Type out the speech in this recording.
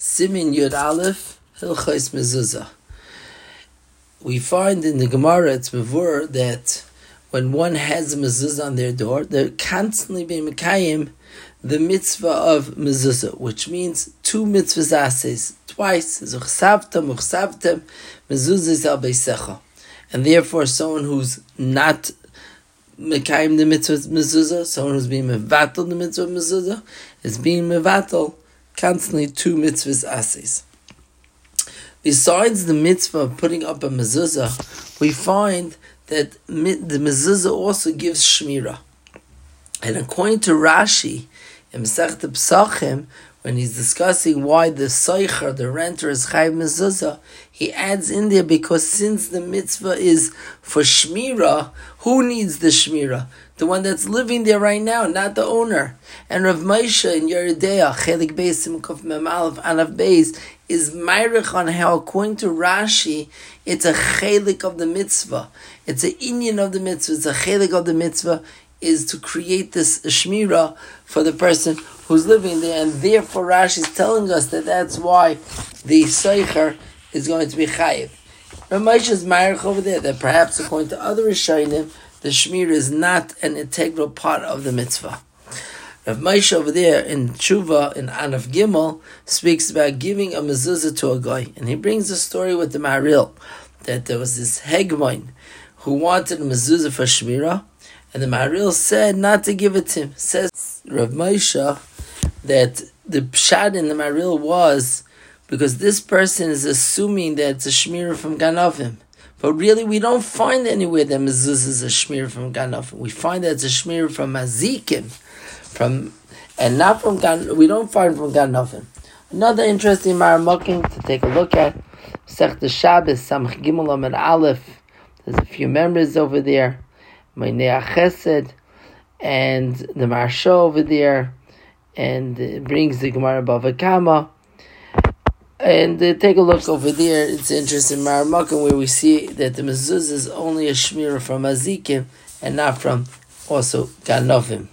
Simin Yud Aleph, Hilchais Mezuzah. We find in the Gemara, it's Mavur, that when one has a mezuzah on their door, they're constantly being Mekayim the mitzvah of mezuzah, which means two mitzvahs ases, twice, Zuchsavtem, Uchsavtem, mezuzah al beisecha. And therefore, someone who's not Mekayim the mitzvah of mezuzah, someone who's being mevatel the mitzvah of mezuzah, is being mevatel constantly two mitzvahs ases. Besides the mitzvah of putting up a mezuzah, we find that the mezuzah also gives shmira. And according to Rashi, in Masechet Pesachim, when he's discussing why the soicher, the renter, is chayv mezuzah, he adds in there because since the mitzvah is for shmira, who needs the shmira? The one that's living there right now, not the owner. And Rav Moshe in Yoreh Deah, Chelik Beis Simkov Memalav Anav Beis, is myrich on how, according to Rashi, it's a chelik of the mitzvah. It's an Indian of the mitzvah. It's a chelik of the mitzvah is to create this shmira for the person who's living there, and therefore Rashi is telling us that that's why the seicher is going to be chayiv. Ramesh is marich over there that perhaps according to other Rishonim, the shmira is not an integral part of the mitzvah. Rav Moshe over there in Tshuva in Anaf Gimel speaks about giving a mezuzah to a guy, and he brings a story with the Maharil that there was this Hegmoin who wanted a mezuzah for shmira, and the Maharil said not to give it to him. Says Rav Moshe that the pshat in the Maharil was because this person is assuming that it's a shmira from Ganavim. But really, we don't find anywhere that mezuzah is a shmir from Ganavim. We find that it's a shmir from Mazikim from and not from Gan. We don't find from Gan Novim. Another interesting Maramakim to take a look at. Sech the Shabbos Samch Gimel and Aleph. There's a few members over there. Mainea Chesed and the Maharsha over there, and it brings the Gemara Bava Kamma. And uh, take a look over there. It's interesting Maramakim where we see that the mezuzah is only a shmira from Azikim and not from also Ganovim.